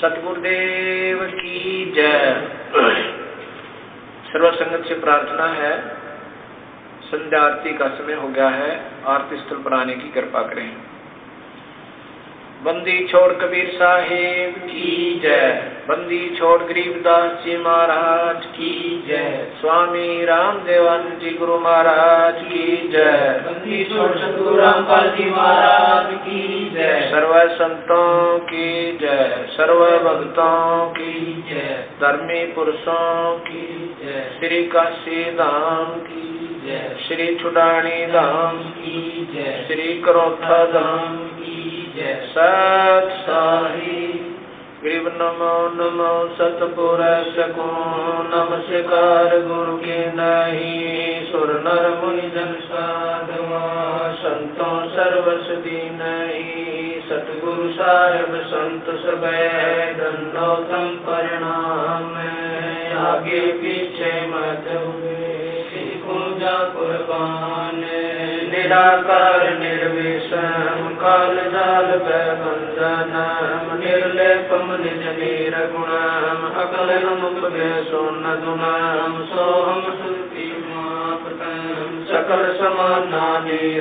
ستگور دیو کی جے سرو سنگت سے پرارتھنا ہے سندھیا آرتی کا سمے ہو گیا ہے آرتی ستل پر آنے کی کرپا کریں بندی چھوڑ کبیر صاحب کی جائے بندی چھوڑ گریب داس جی مہاراج کی جائے سوامی رام دیوان جی گرو مہاراج کی جائے بندی چھوڑ سدگو رام پال جی مہاراج کی جائے سرو سنتوں کی جائے سرو بھگتوں کی جائے درمی پرسوں کی جائے شری کاشی دام کی جائے شری چھڑانی دام کی جائے شری کروتھا دام کی سچ ساہی گریب نمو نمو ست پور نم شکار گرو کے نہیں سر نر منی جن سادما سنتوں سروس نہیں ست گرو صاحب سنت سب دنو تم پرنام آگے پیچھے مت ہوئے سیکھوں جا قربان نراکار نر اکلو گنام سکل سم نانی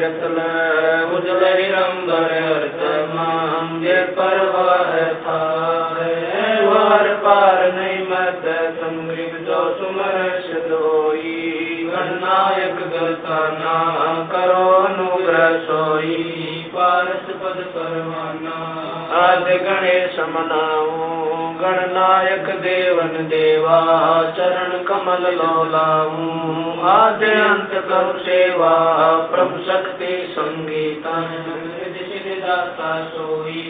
گنیش مناؤں گن نائک دیون دیوا چرن کمل لولاؤں آدے انت کرو سیوا پرم شکتی سنگیتا سوئی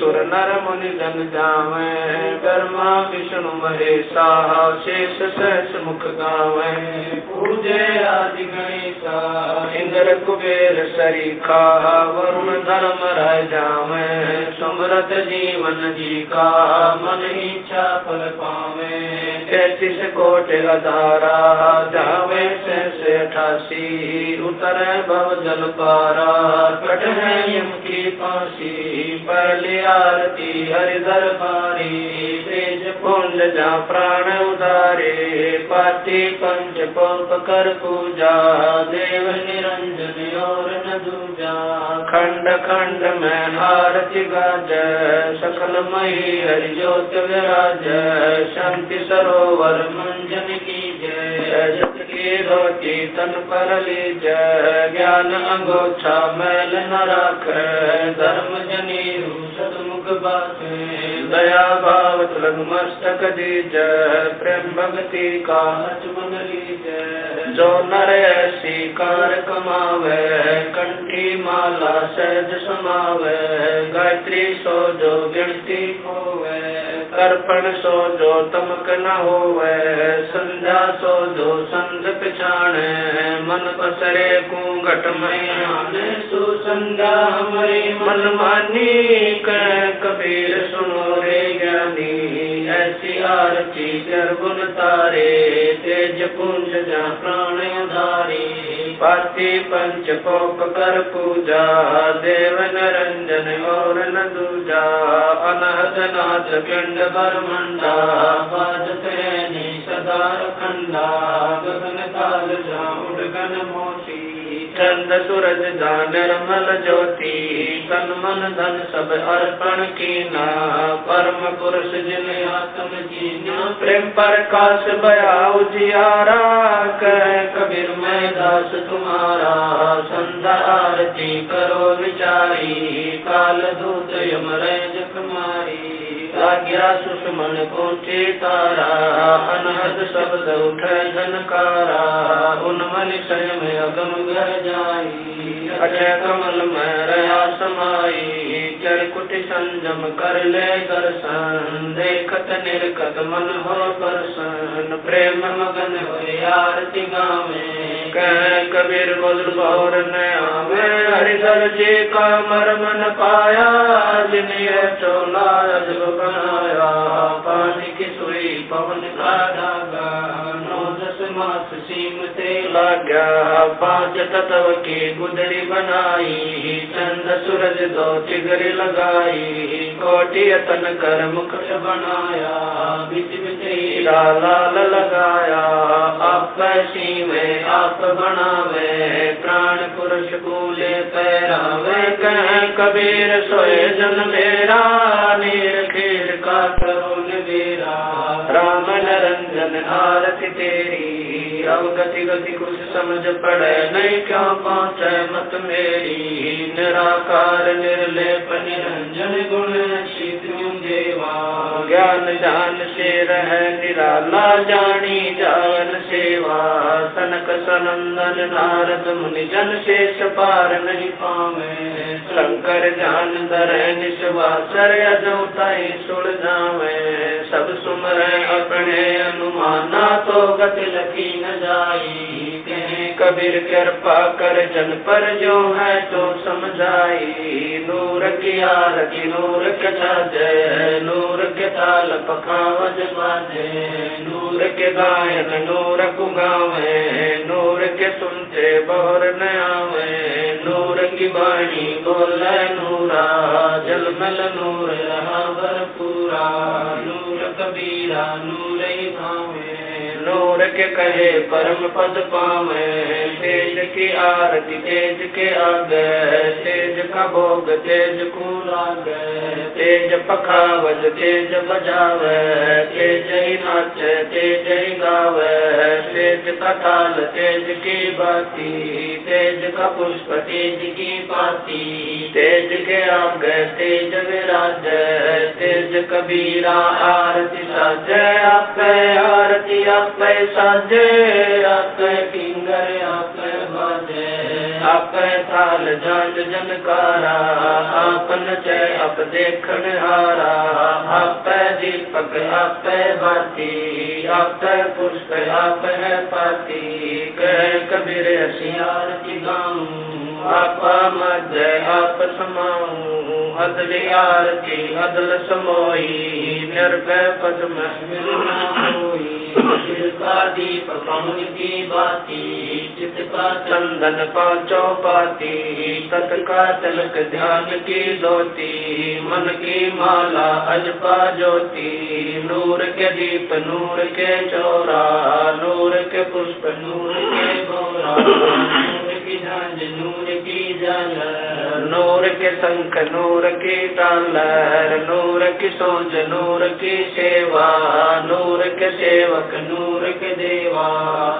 سر نر منی جن جاو گرما وشن مہیسا شیش سہس مکھ گاو پوجے آدی گنیسا اندر کبیر سری کھا ورن دھرم رہ جاو سمرت جیون جی کا من ایچا پل پاو تینتیس کوٹ ادارا جاو سہس اٹھاسی اتر بھو جل پارا کٹ ہے یم کی پاسی پہلے زیارتی ہر درباری بیج پھول جا پران ادارے پاتی پنچ پوپ کر پوجا دیو نرنجن اور ندوجا کھنڈ کھنڈ میں ہارتی گاج سکل مہی ہر جوت وراج شانتی سروور منجن کی جے جت کی روٹی تن پر لی جے گیان میل نہ راکھ دھرم جنی گا سو جو سوجو تمک ن ہوا سو جو سمجھ پچھانے من پسرے گٹ میں سو سنگا ہماری من مانی کبیر سنو رے گانی ایسی آرتی گربن تارے تیج پونج جا پران داری پاتی پنچ پوپ کر پوجا دیو نرنجن اور ندوجا انہد ناچ پنڈ برمنڈا باجتے ہزار کھنڈا گگن کال جا اڑکن موتی چند سورج جا نرمل جوتی تن من دھن سب ارپن کینا پرم پورش جن آتم جینا پریم پرکاش بیا اجیارا کہ کبیر میں داس تمہارا سندھ آرتی کرو وچاری کال دوت یم رج کماری آگیا سسمن کوٹے تارا انہد شبد اٹھے جھنکارا ان من شیم اگم گھر جائی اچھے کمل میں رہا سمائی چر کٹ سنجم کر لے درسن دیکھت نرکت من ہو پرسن پریم مگن ہوئی آرتی گاویں کہیں کبیر بزر بہر نے آمیں ہری سر جی کا مرمن پایا جن یہ چولا عجب بنایا پانی کی سوئی پون کا دھاگا ماس سیمت لگا باج تتو کی گدڑی بنائی چند سورج دو چگر لگائی کوٹی تن کر مکش بنایا بچ بچ لال لگایا آپ سیوے آپ بناوے پران پرش کولے پیراوے کہیں کبیر سوئے جن میرا نیر کھیر کا کرو میرا رام ننجن حالت تیری اب گتی گدی کچھ سمجھ پڑے مت میری نراکار گیان جان سے رہ نرالا جانی جان سیوا تنک سنندن نارد منی جن سے سپار نہیں پاوے شنکر جان در نشوا سر اجوتائی سڑ جاوے سب سمر اپنے انمانا تو گت لکی نہ جائی کبیر کرپا کر جن پر جو ہے تو سمجھائی۔ نور کیا کی نور کے چاچے نور کے تال پکاو جماجے نور کے گائن نور کو گاوے نور کے سنتے بہر نیا نور کی بانی بول نورا، جل مل نور بھر پورا نور کبیرا نور ہی بھاوے۔ نور کے کہے پرم پد پاوے تیج کی آرتی تیج کے آگے تیج کا بھوگ تیج کو لاگے تیج پکاوج تیج بجاوے تیج ہی ناچے تیج ہی گاوے تیج کا تال تیج کی باتی تیج کا پشپ تیج کی پاتی تیج کے آگے تیج وراج تیج کبیرہ آرتی ساجے آپ پہ آرتی آپ جنکارا چلے اپ دیکھا آپ دیپک آپ باتی آپ پشک آپ ہے پاتی چندن پانچوں پاتی تت کا تلک دھیان کی دوتی من کی مالا اجپا جوتی نور کے دیپ نور کے چورا نور کے پشپ نور کے گورا نور کے سنک نور کی ڈالر نور کی سوج، نور کی سیوا۔ نور کے سیوک، نور کے دیوا۔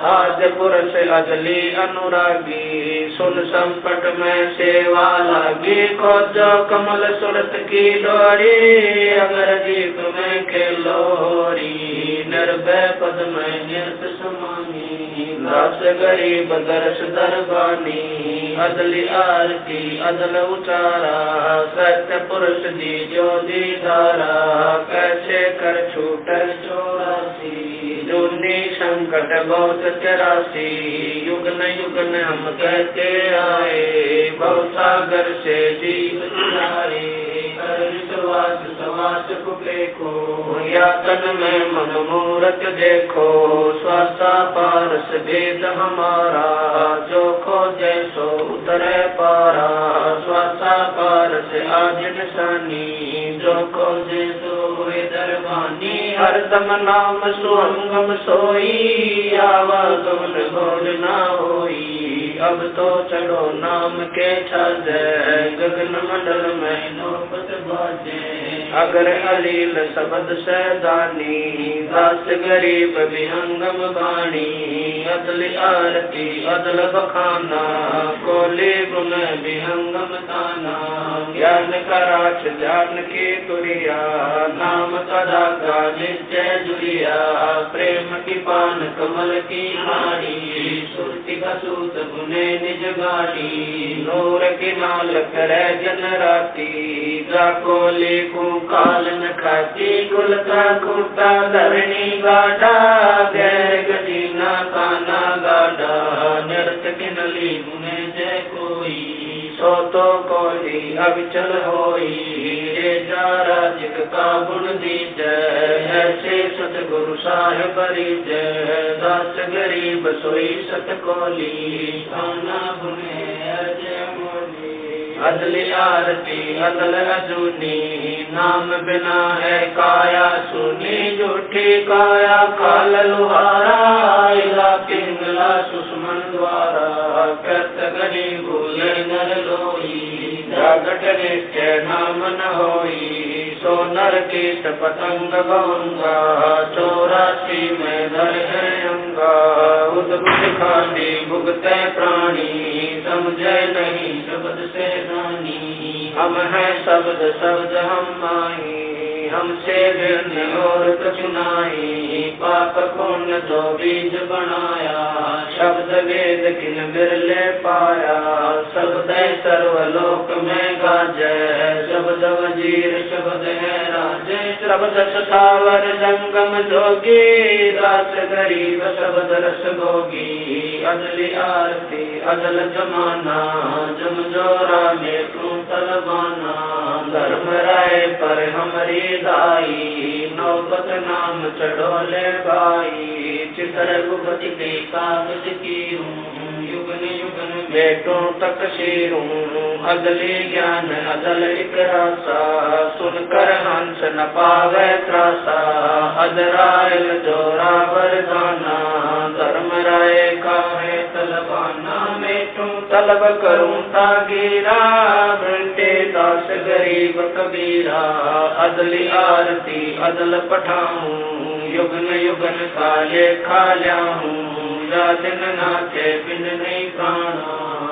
آج پورس اگلی انوراگی، سن سمپٹ میں سیوا لاگی۔ کھوجو کمل سورت کی ڈوری اگر جیت میں کھلوری۔ نربے پد میں نرت نفس غریب درش دربانی، عدل آرتی عدل اچارا ست پرش دی جو دیدارا، کیسے کر چھوٹ چوراسی جونی سنکٹ بہت چراسی، یگن یگن ہم کہتے آئے، بہت ساگر سے جیو چارے میں منمورت دیکھو سوسا پارس بید ہمارا جو کھوجے سو اترے پارا سوسا پارس آج نشانی جو کھوجے سو دربانی ہر دم نام سو سوئی آواز گول نہ ہوئی اب تو چلو نام کے چھز گگن منڈل میں نو اگر علیل سبد سیدانی، داس گریب بھیانگم بانی، عدل آرتی، عدل بخانا، کولی گن بھیانگم تانا یان کراچ جان کی تریا نام تدا کا نجے جریا پریم کی پان کمل کی ہاری سورتی کا سوت گنے نجگانی، نور کی نال کرے جن راتی કોલેકુ કાલન ખાતી ગુલકા કુર્તા ધરણી ગાડા ગેર ગટીના કાના ગાડા નર્તક નલી ગુને જે કોઈ સો તો કોઈ અવિચલ હોઈ રે જારા જગ કા ગુણ દીજે એસે સતગુરુ સાહેબ રીજે દાસ ગરીબ સોઈ સત કોલી કાના ગુને અજે عدل عارتی عدل اجونی نام بنا ہے کایا سونی جھوٹھی کایا کال لوہارا پنگلا سسمن دوارا کرت گنی بھول نر لوئی جاگٹ کے نام نہ ہوئی سونر کی تپتنگ بہنگا چوراسی میں در ہے انگا ادبت کھاتی بھگتے پرانی سمجھے نہیں شبد سے دانی ہم ہیں شبد شبد ہم آئی ہم سے بھی اور کچھ چنائی پاپ کون تو بیج بنایا شبد وید کن برلے پایا سب دے سرو لوک میں گاج شبد وزیر شبد ہے راجے شبد ستاور جنگم جوگی رات غریب شبد رس بوگی عدل آرتی عدل جمانا جم جورا میں ٹو طلبانا ہے، پر ہماری دائی نوبت نام چڑھو لے پائی چتر گفت کی کاغذ کی ہوں یگن یگن بیٹوں تک شیروں۔ اگلی گیان عدل اکراسا سن کر ہنس نپا پاوے تراسا۔ ادرائل جورا بردانا درم رائے کا طلب کروں تا گیرا ملتے داس غریب کبیرا عدل آرتی عدل پٹھاؤں یگن یگن کالے کھا لیا ہوں یاد نہ کے بن نہیں کھانا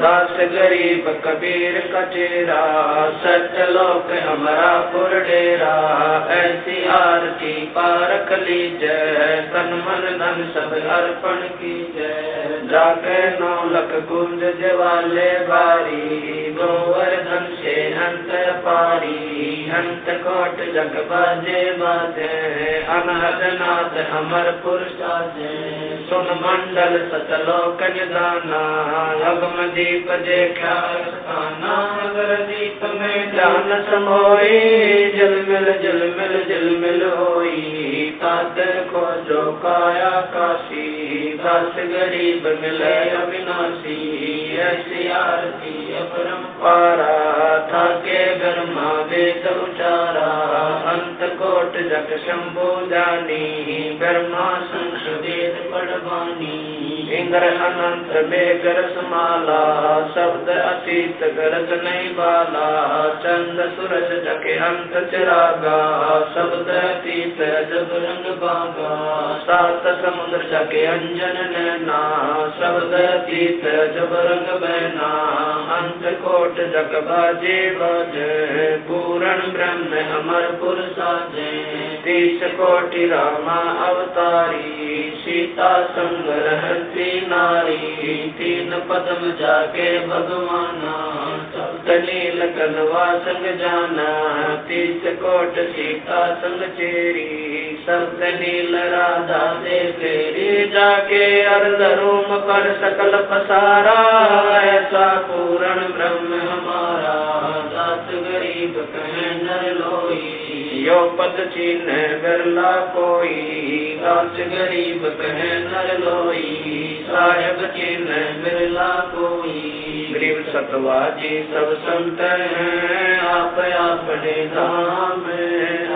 داس غریب کبیر کٹیرا سچ لوک ہمارا پور ڈیرا ایسی آرتی پارک لی جے تن من دن سب ارپن کی جے جا کے نو لک گنج جوالے باری گوور دن سے ہنت پاری ہنت کوٹ جگ بازے بازے انہد نات ہمر پور سازے سن منڈل سچلو کج دانا رب مدیپ دیکھا استانا اگر دیپ میں جان سموئی جل مل جل مل جل مل ہوئی تاتر کو جو کایا کاشی داس غریب ملے ابناسی ایسی آرتی اپرم پارا تھا کہ گرما بے سوچارا انت کوٹ جگ شمبو جانی برما سنسدیت پڑا বাণী انگر انت بے گرس مالا سبد اتیت گرس نہیں بالا چند سورج جکے انت چراگا سبد اتیت عجب رنگ باگا سات سمندر جکے انجن نینا سبد اتیت عجب رنگ بینا انت کوٹ جک باجے باجے پورن برہم امر پور ساجے تیس کوٹی راما اوتاری سیتا سنگر ناری تین پدم جا کے بھگوانا تنیل کلوا سنگ جانا تیس کوٹ سیتا سنگ چیری سر تنیل رادا دے تیری جا کے ارد روم پر سکل پسارا ایسا پورن برہم ہمارا دات غریب کہیں نر لو یو پد چین برلا کوئی لاچ غریب کہ نر لوئی صاحب چین برلا کوئی کریم ستوا جی سب سنت ہیں آپ اپنے دام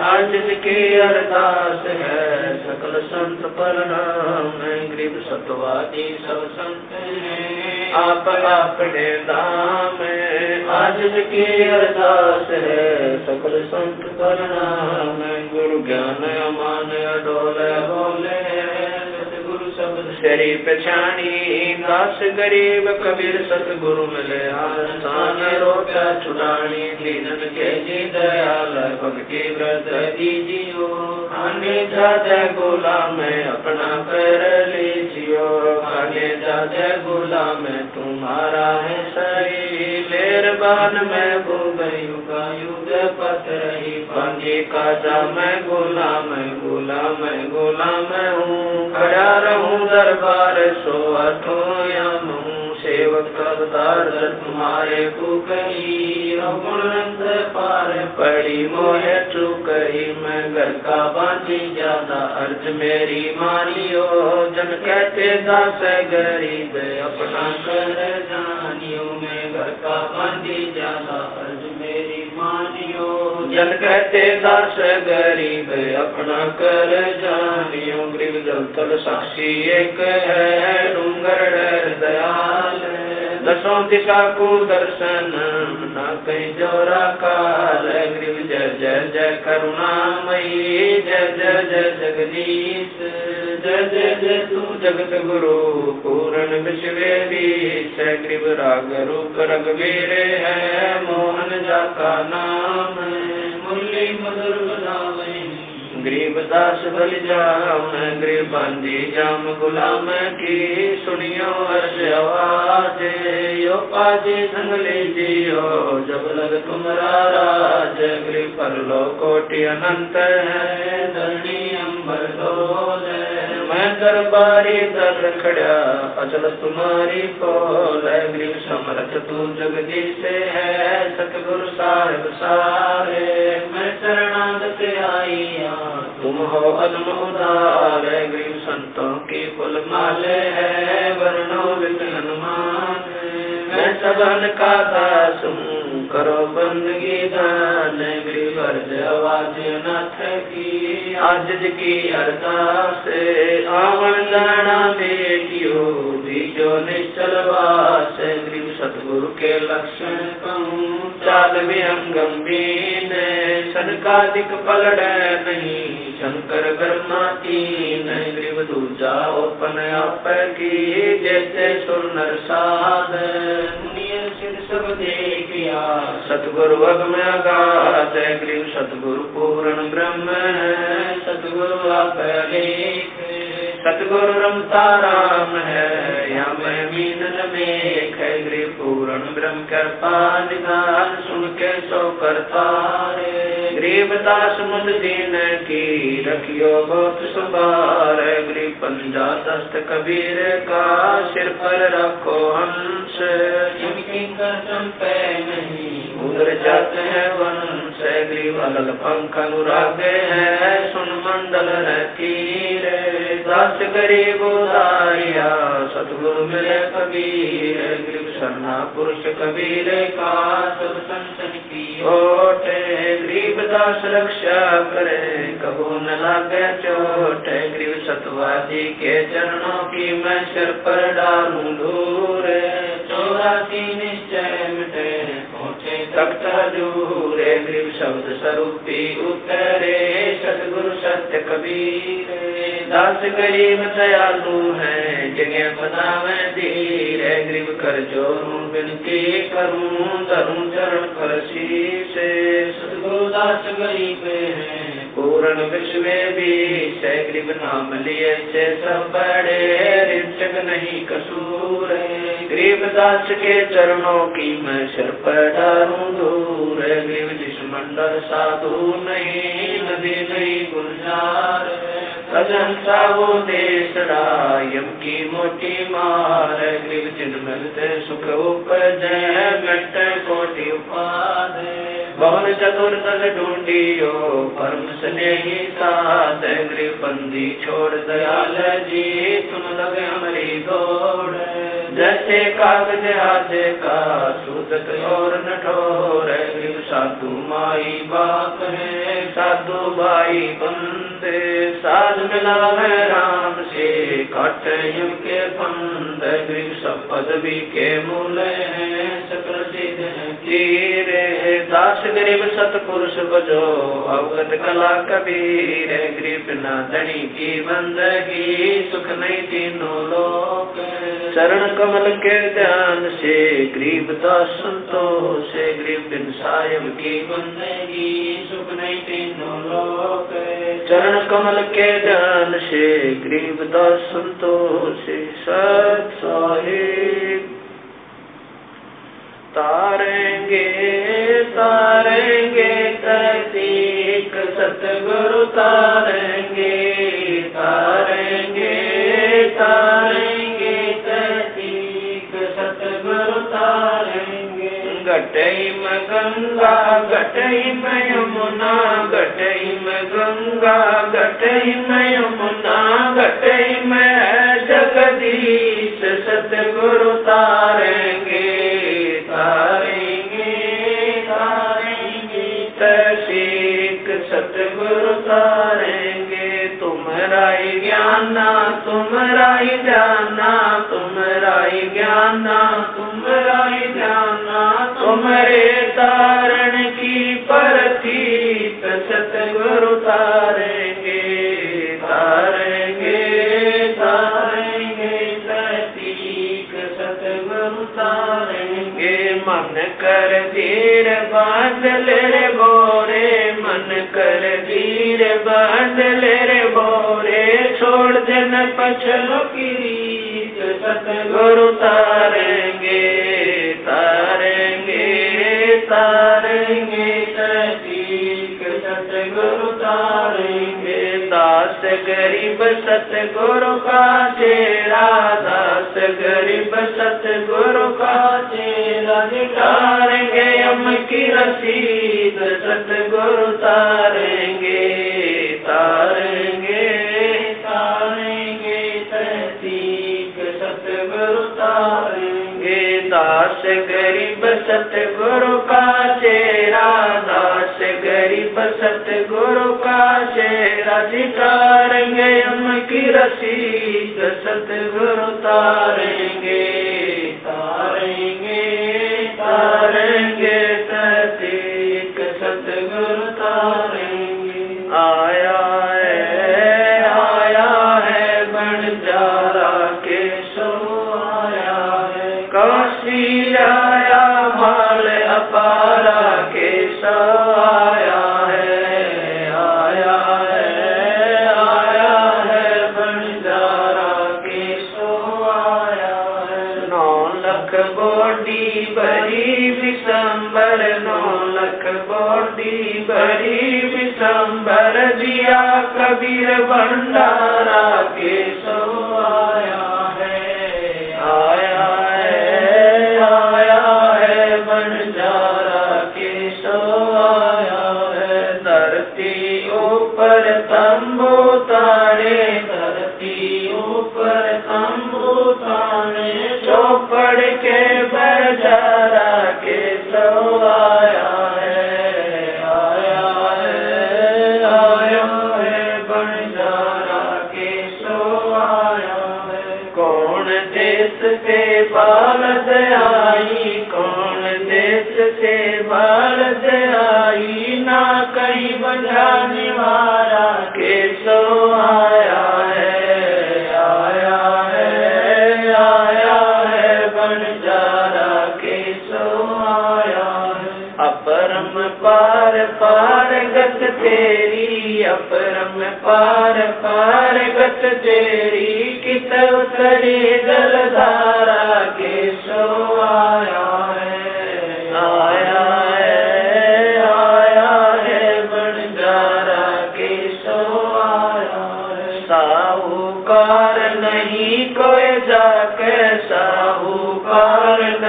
آج کی ارداس ہے سکل سنت پر نام مغرب ستوا جی سب سنت ہیں آپ اپنے دام آج کی ارداس ہے سکل سنت پر نام گرو گیان امان ڈول بولے شبد شری پچھانی داس غریب کبیر ست گرو ملے آسان روٹا چھڑانی دینن کے جی دیال بھگتی ورت دیجیو کھانے جاتے غلام اپنا کر لیجیو کھانے جاتے غلام تمہارا ہے سری لیر بان میں بو گئی کا یوگ پت رہی پانی کا میں غلام غلام غلام ہوں۔ کھڑا رہوں دربار سو اٹھوں یا ہوں سیوک کردار تمہارے کو کہی رنگ پار پڑی موہ چکئی میں گھر کا باندھی جاتا۔ ارج میری مانیو، جن کہتے داس غریب اپنا کر جانیو، میں گھر کا باندھی جاتا۔ ارج میری گنجن کہتے داس غریب اپنا کر جانیوں گریب جلتل ساکشی ایک ہے ڈونگر ڈر دیال دسوں دشا کو درشن نہ کہیں جورا کال گریب جے جے جے کرونا مئی جے جے جے جگدیش جے جے جے تو جگت گرو پورن بشوے بیش گریب راگ روپ رگویرے ہے موہن جا کا نام ہے گریب داس بل جام گریباندی جام غلام کی سنیو عرض آواز یو پاجی سنگلی جیو جب لگ تمرا راج گریب پر لو کوٹی انت ہے درنی امبر میں درباری در کھڑیا اجل تمہاری کو گری سمرتھ تو جگدی ہے ست گر صاحب سارے۔ میں چرناد سے آئی ہاں تم ہو علم ادار لائبری سنتوں کی پل مالے ہے ورنو وکن مان میں سبن کا داس ہوں کرو بندگی دان بھی برج آواز نہ تھکی آج کی ارداس آون گانا بیٹیو دیجو نشل باس گرو ستگر کے لکشن پہوں چال میں انگم بین سن کا دکھ پلڑ نہیں شنکر برما تین گریب دوجا اوپن آپ کی جیسے سر نرساد ست گر وگ میں آگا تے گریب ست گر پورن برم ست آپ ایک సద్గురు రంతారాం హమీనల మేఖరి పూరణ پر رکھو ہنس جن جاتے ہیں ونس گری والل پنکھ انوراگے ہیں سن منڈل رہتی رے سچ داریا ست گرو ملے کبیر سرنا پورش کبیر کا سب سنتن کی اوٹ گریب دا سرکشا کرے کبو نہ لاگے چوٹ گریب ستوادی کے چرنوں کی میں سر پر ڈالوں دور چورا کی نشچے مٹے سروپی اترے ست گرو ست کبیر داس غریب تیالو ہے جگہ بنا میں دیر ہے، گریب کر جوروں بن کے کروں دروں چرن پر سے سدگو داس گریب ہیں، پورن وشوے بھی سے گریب نام لیے سے سب بڑے رچک نہیں کسور ہے۔ گریب داس کے چرنوں کی میں سر پر ڈاروں دور ہے۔ گریب جس ڈر سادھو نہیں ندی نہیں گلزار ہے۔ کدن صاحب دیس را یم کی موٹی مار کلچن ملتے سکھ اوپ جائے گھٹے کوٹی اپا భవన چتر ڈھونڈیو پرم سنی ساتھ گری بندی چھوڑ دیال جی تم لگ ہماری دوڑ جیسے کاغذ ہاتھ کا سودت اور نٹور سادھو مائی باپ ہے سادھو بھائی بندے ساتھ ملا ہے رام سے کٹ کے بند گری سپد بھی کے مولے ہیں سکر سیدھ کی ساس گریب ست پرش بجو اوگت کلا کبیر گریب نہ دنی کی بندگی سکھ نہیں تینوں لوگ چرن کمل کے دھیان سے گریب دا سنتو سے گریب بن صاحب کی بندگی سکھ نہیں تینوں لوگ چرن کمل کے دھیان سے گریب دا سنتو سے ست صاحب تاریں گے تاریں گے تحقیق ست تاریں گے تاریں گے تاریں گے تحقیق ست گرو تاریں گے گٹئی میں گنگا گٹئی میں یمنا گٹئی میں گنگا گٹئی میں یمنا گٹئی میں جگدیش ست گرو تاریں کریں گے۔ تمہارا ہی گیانا تمہارا ہی جانا تمہارا ہی گیانا تمہارا ہی جانا۔ تمہارے تارن کی پرتی کشت گرو تاریں گے۔ تاریں گے تاریں گے ستی کشت گرو تاریں گے۔ من کر دیر بادل گو باندھ لے رے بورے چھوڑ جن پچھلو کی ریت تاریں گے تاریں گے تاریں گے تحقیق ست گے داس غریب ست گرو کا چیرا داس غریب ست گرو کا چیرا نکاریں گے ام کی رسید ست گرو تار بست گرو کا چیرا داس گری بست گرو کا چیرا جی رنگ کی رسی ست گرو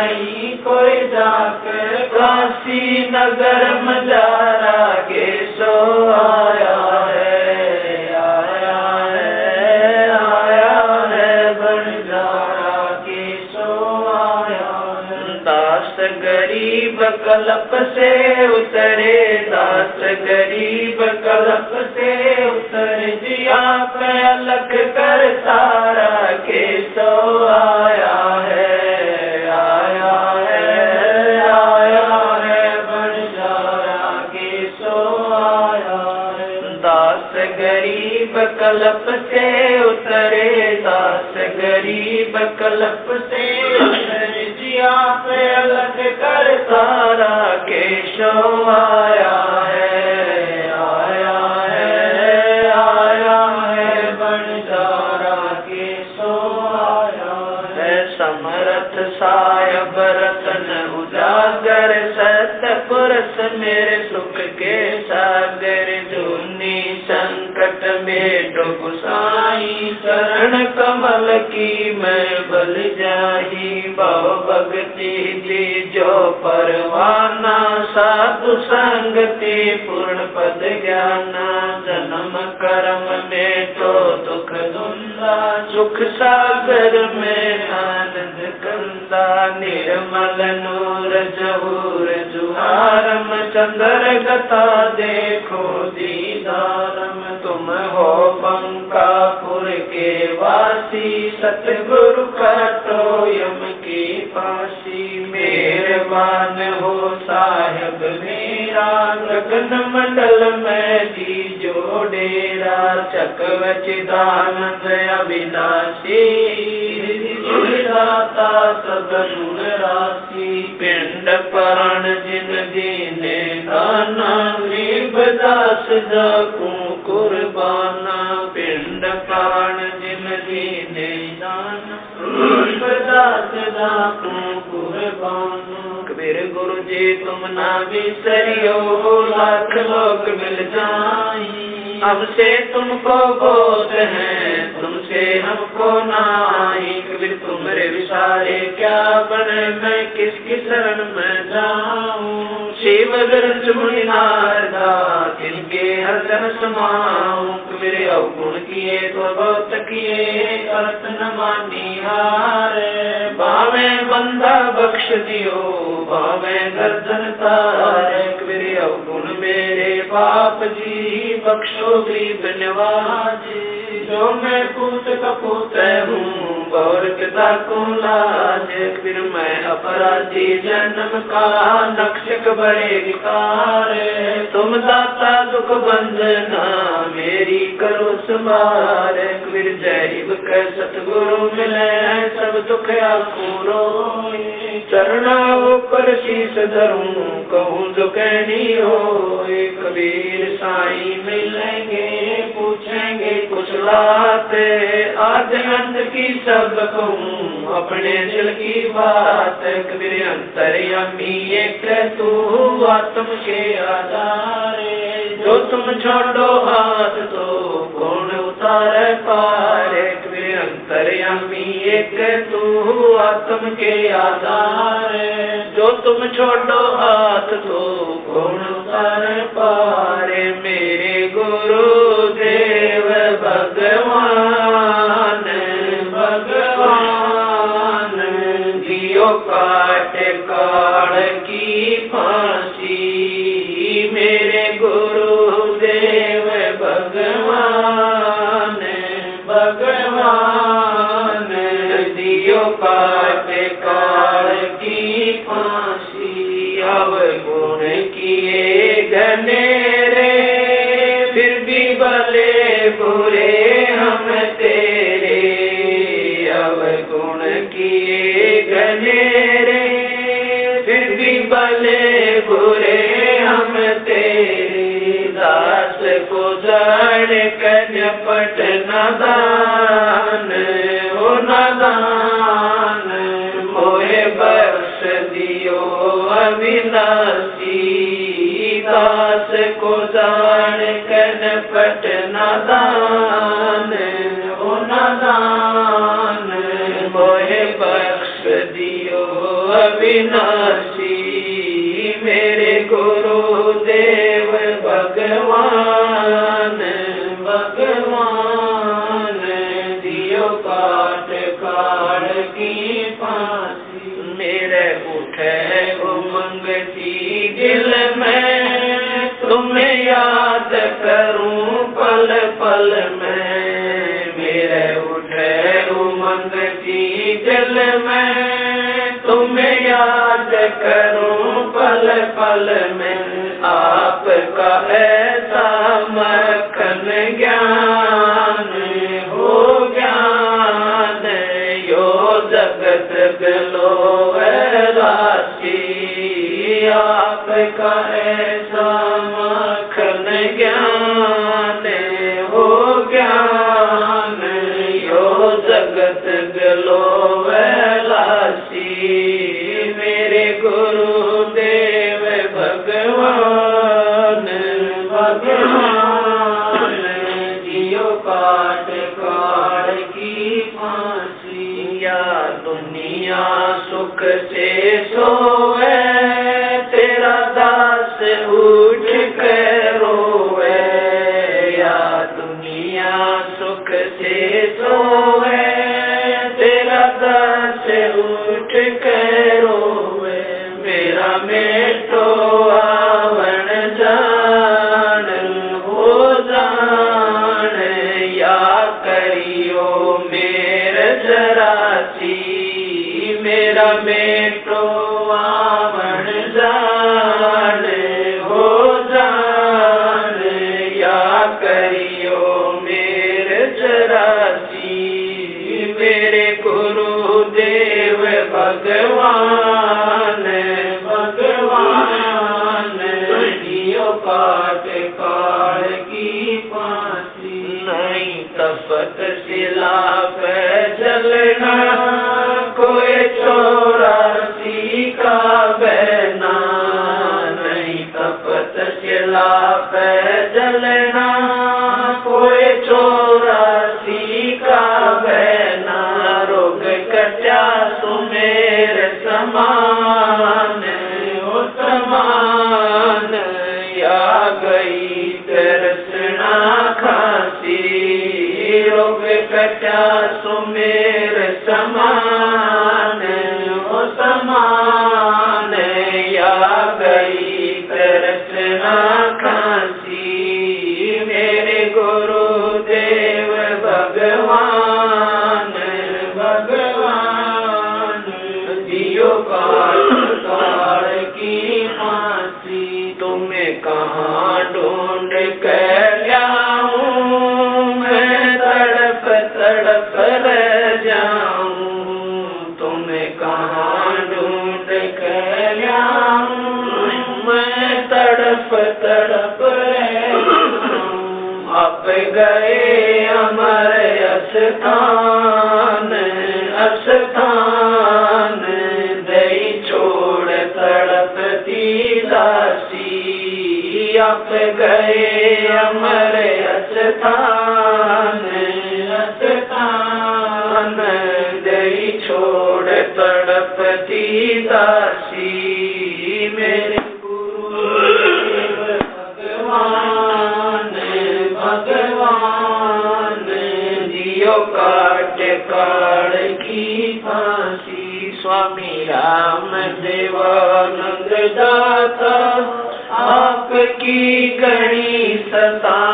نہیں، کوئی جا کر کاسی نگر مجارا کے سو آیا ہے آیا ہے آیا ہے کے سو آیا داس غریب کلپ سے اترے، داس غریب کلپ کے سنکٹ میں ڈب سائی چرن کمل کی میں بل جائی بہو بگتی دی جو پروانا سادھو سنگتی پورن پد جانا جنم کرم میں تو دکھ دندا سکھ ساگر میں آنند کندا نرمل نور جہور جہارم چندر گتا دیکھو ہو بنکا پور کے واسی ست گرو کٹو یم کی پاسی مہربان ہو صاحب میرا گگن منڈل میں دی جو ڈیرا چک وچ دانند ابیناشی داتا سب نور راسی پنڈ پران جن دینے دانا غریب داس دا کبیر گرو جی تم بھی سریو لاکھ لوگ مل جائیں اب سے تم کو بوت ہیں تم سے ہم کو نائی کبیر تمہارے وشارے کیا بنے میں کس کی شرن میں جاؤں؟ شیو گرج منی ناردا کن کے ہر جن سماؤں کبیر اوگن کیے تو بہت کیے کرت نہ مانی ہارے باوے بندہ بخش دیو باوے گردن تارے کبیر اوگن میرے باپ جی بخشو غریب نوازی جو میں پوت کا پوت ہوں گور کتا کو لاج، پھر میں اپرادھی جنم کا نقشک بڑے وکار۔ تم داتا دکھ بندنا، میری کرو سمار پھر جیب کے ستگرو ملے، سب دکھ آکورو چرنا اوپر شیش دھروں، کہوں جو کہنی ہو کبیر سائی ملیں گے پوچھیں گے آج انت کی سب کہوں اپنے دل کی بات کبیر انتر یمی، ایک تو آتم کے آدارے۔ جو تم چھوڑو ہاتھ تو کون اتار پارے کبیر انتر یمی، ایک تو آتم کے آدارے۔ جو تم چھوڑو ہاتھ تو کون اتار پارے میرے گرو برے ہم تیرے، اب گن کیے گنیرے، پھر بھی بلے برے ہم تیرے۔ داس کو جڑ کن پٹ ندان او ندان موہ بخش دیو ابیناسی نادان او ندان بخش دیو ابیناسی عالم آپ کا ہے۔ میرا میٹرو افسان چھوڑ تڑپتی لاسی اپ گئے امر افسان افسان دئی چھوڑ تڑپتی لاسی کی پھانسی سوامی رام دیوانند داتا آپ کی گڑی ستا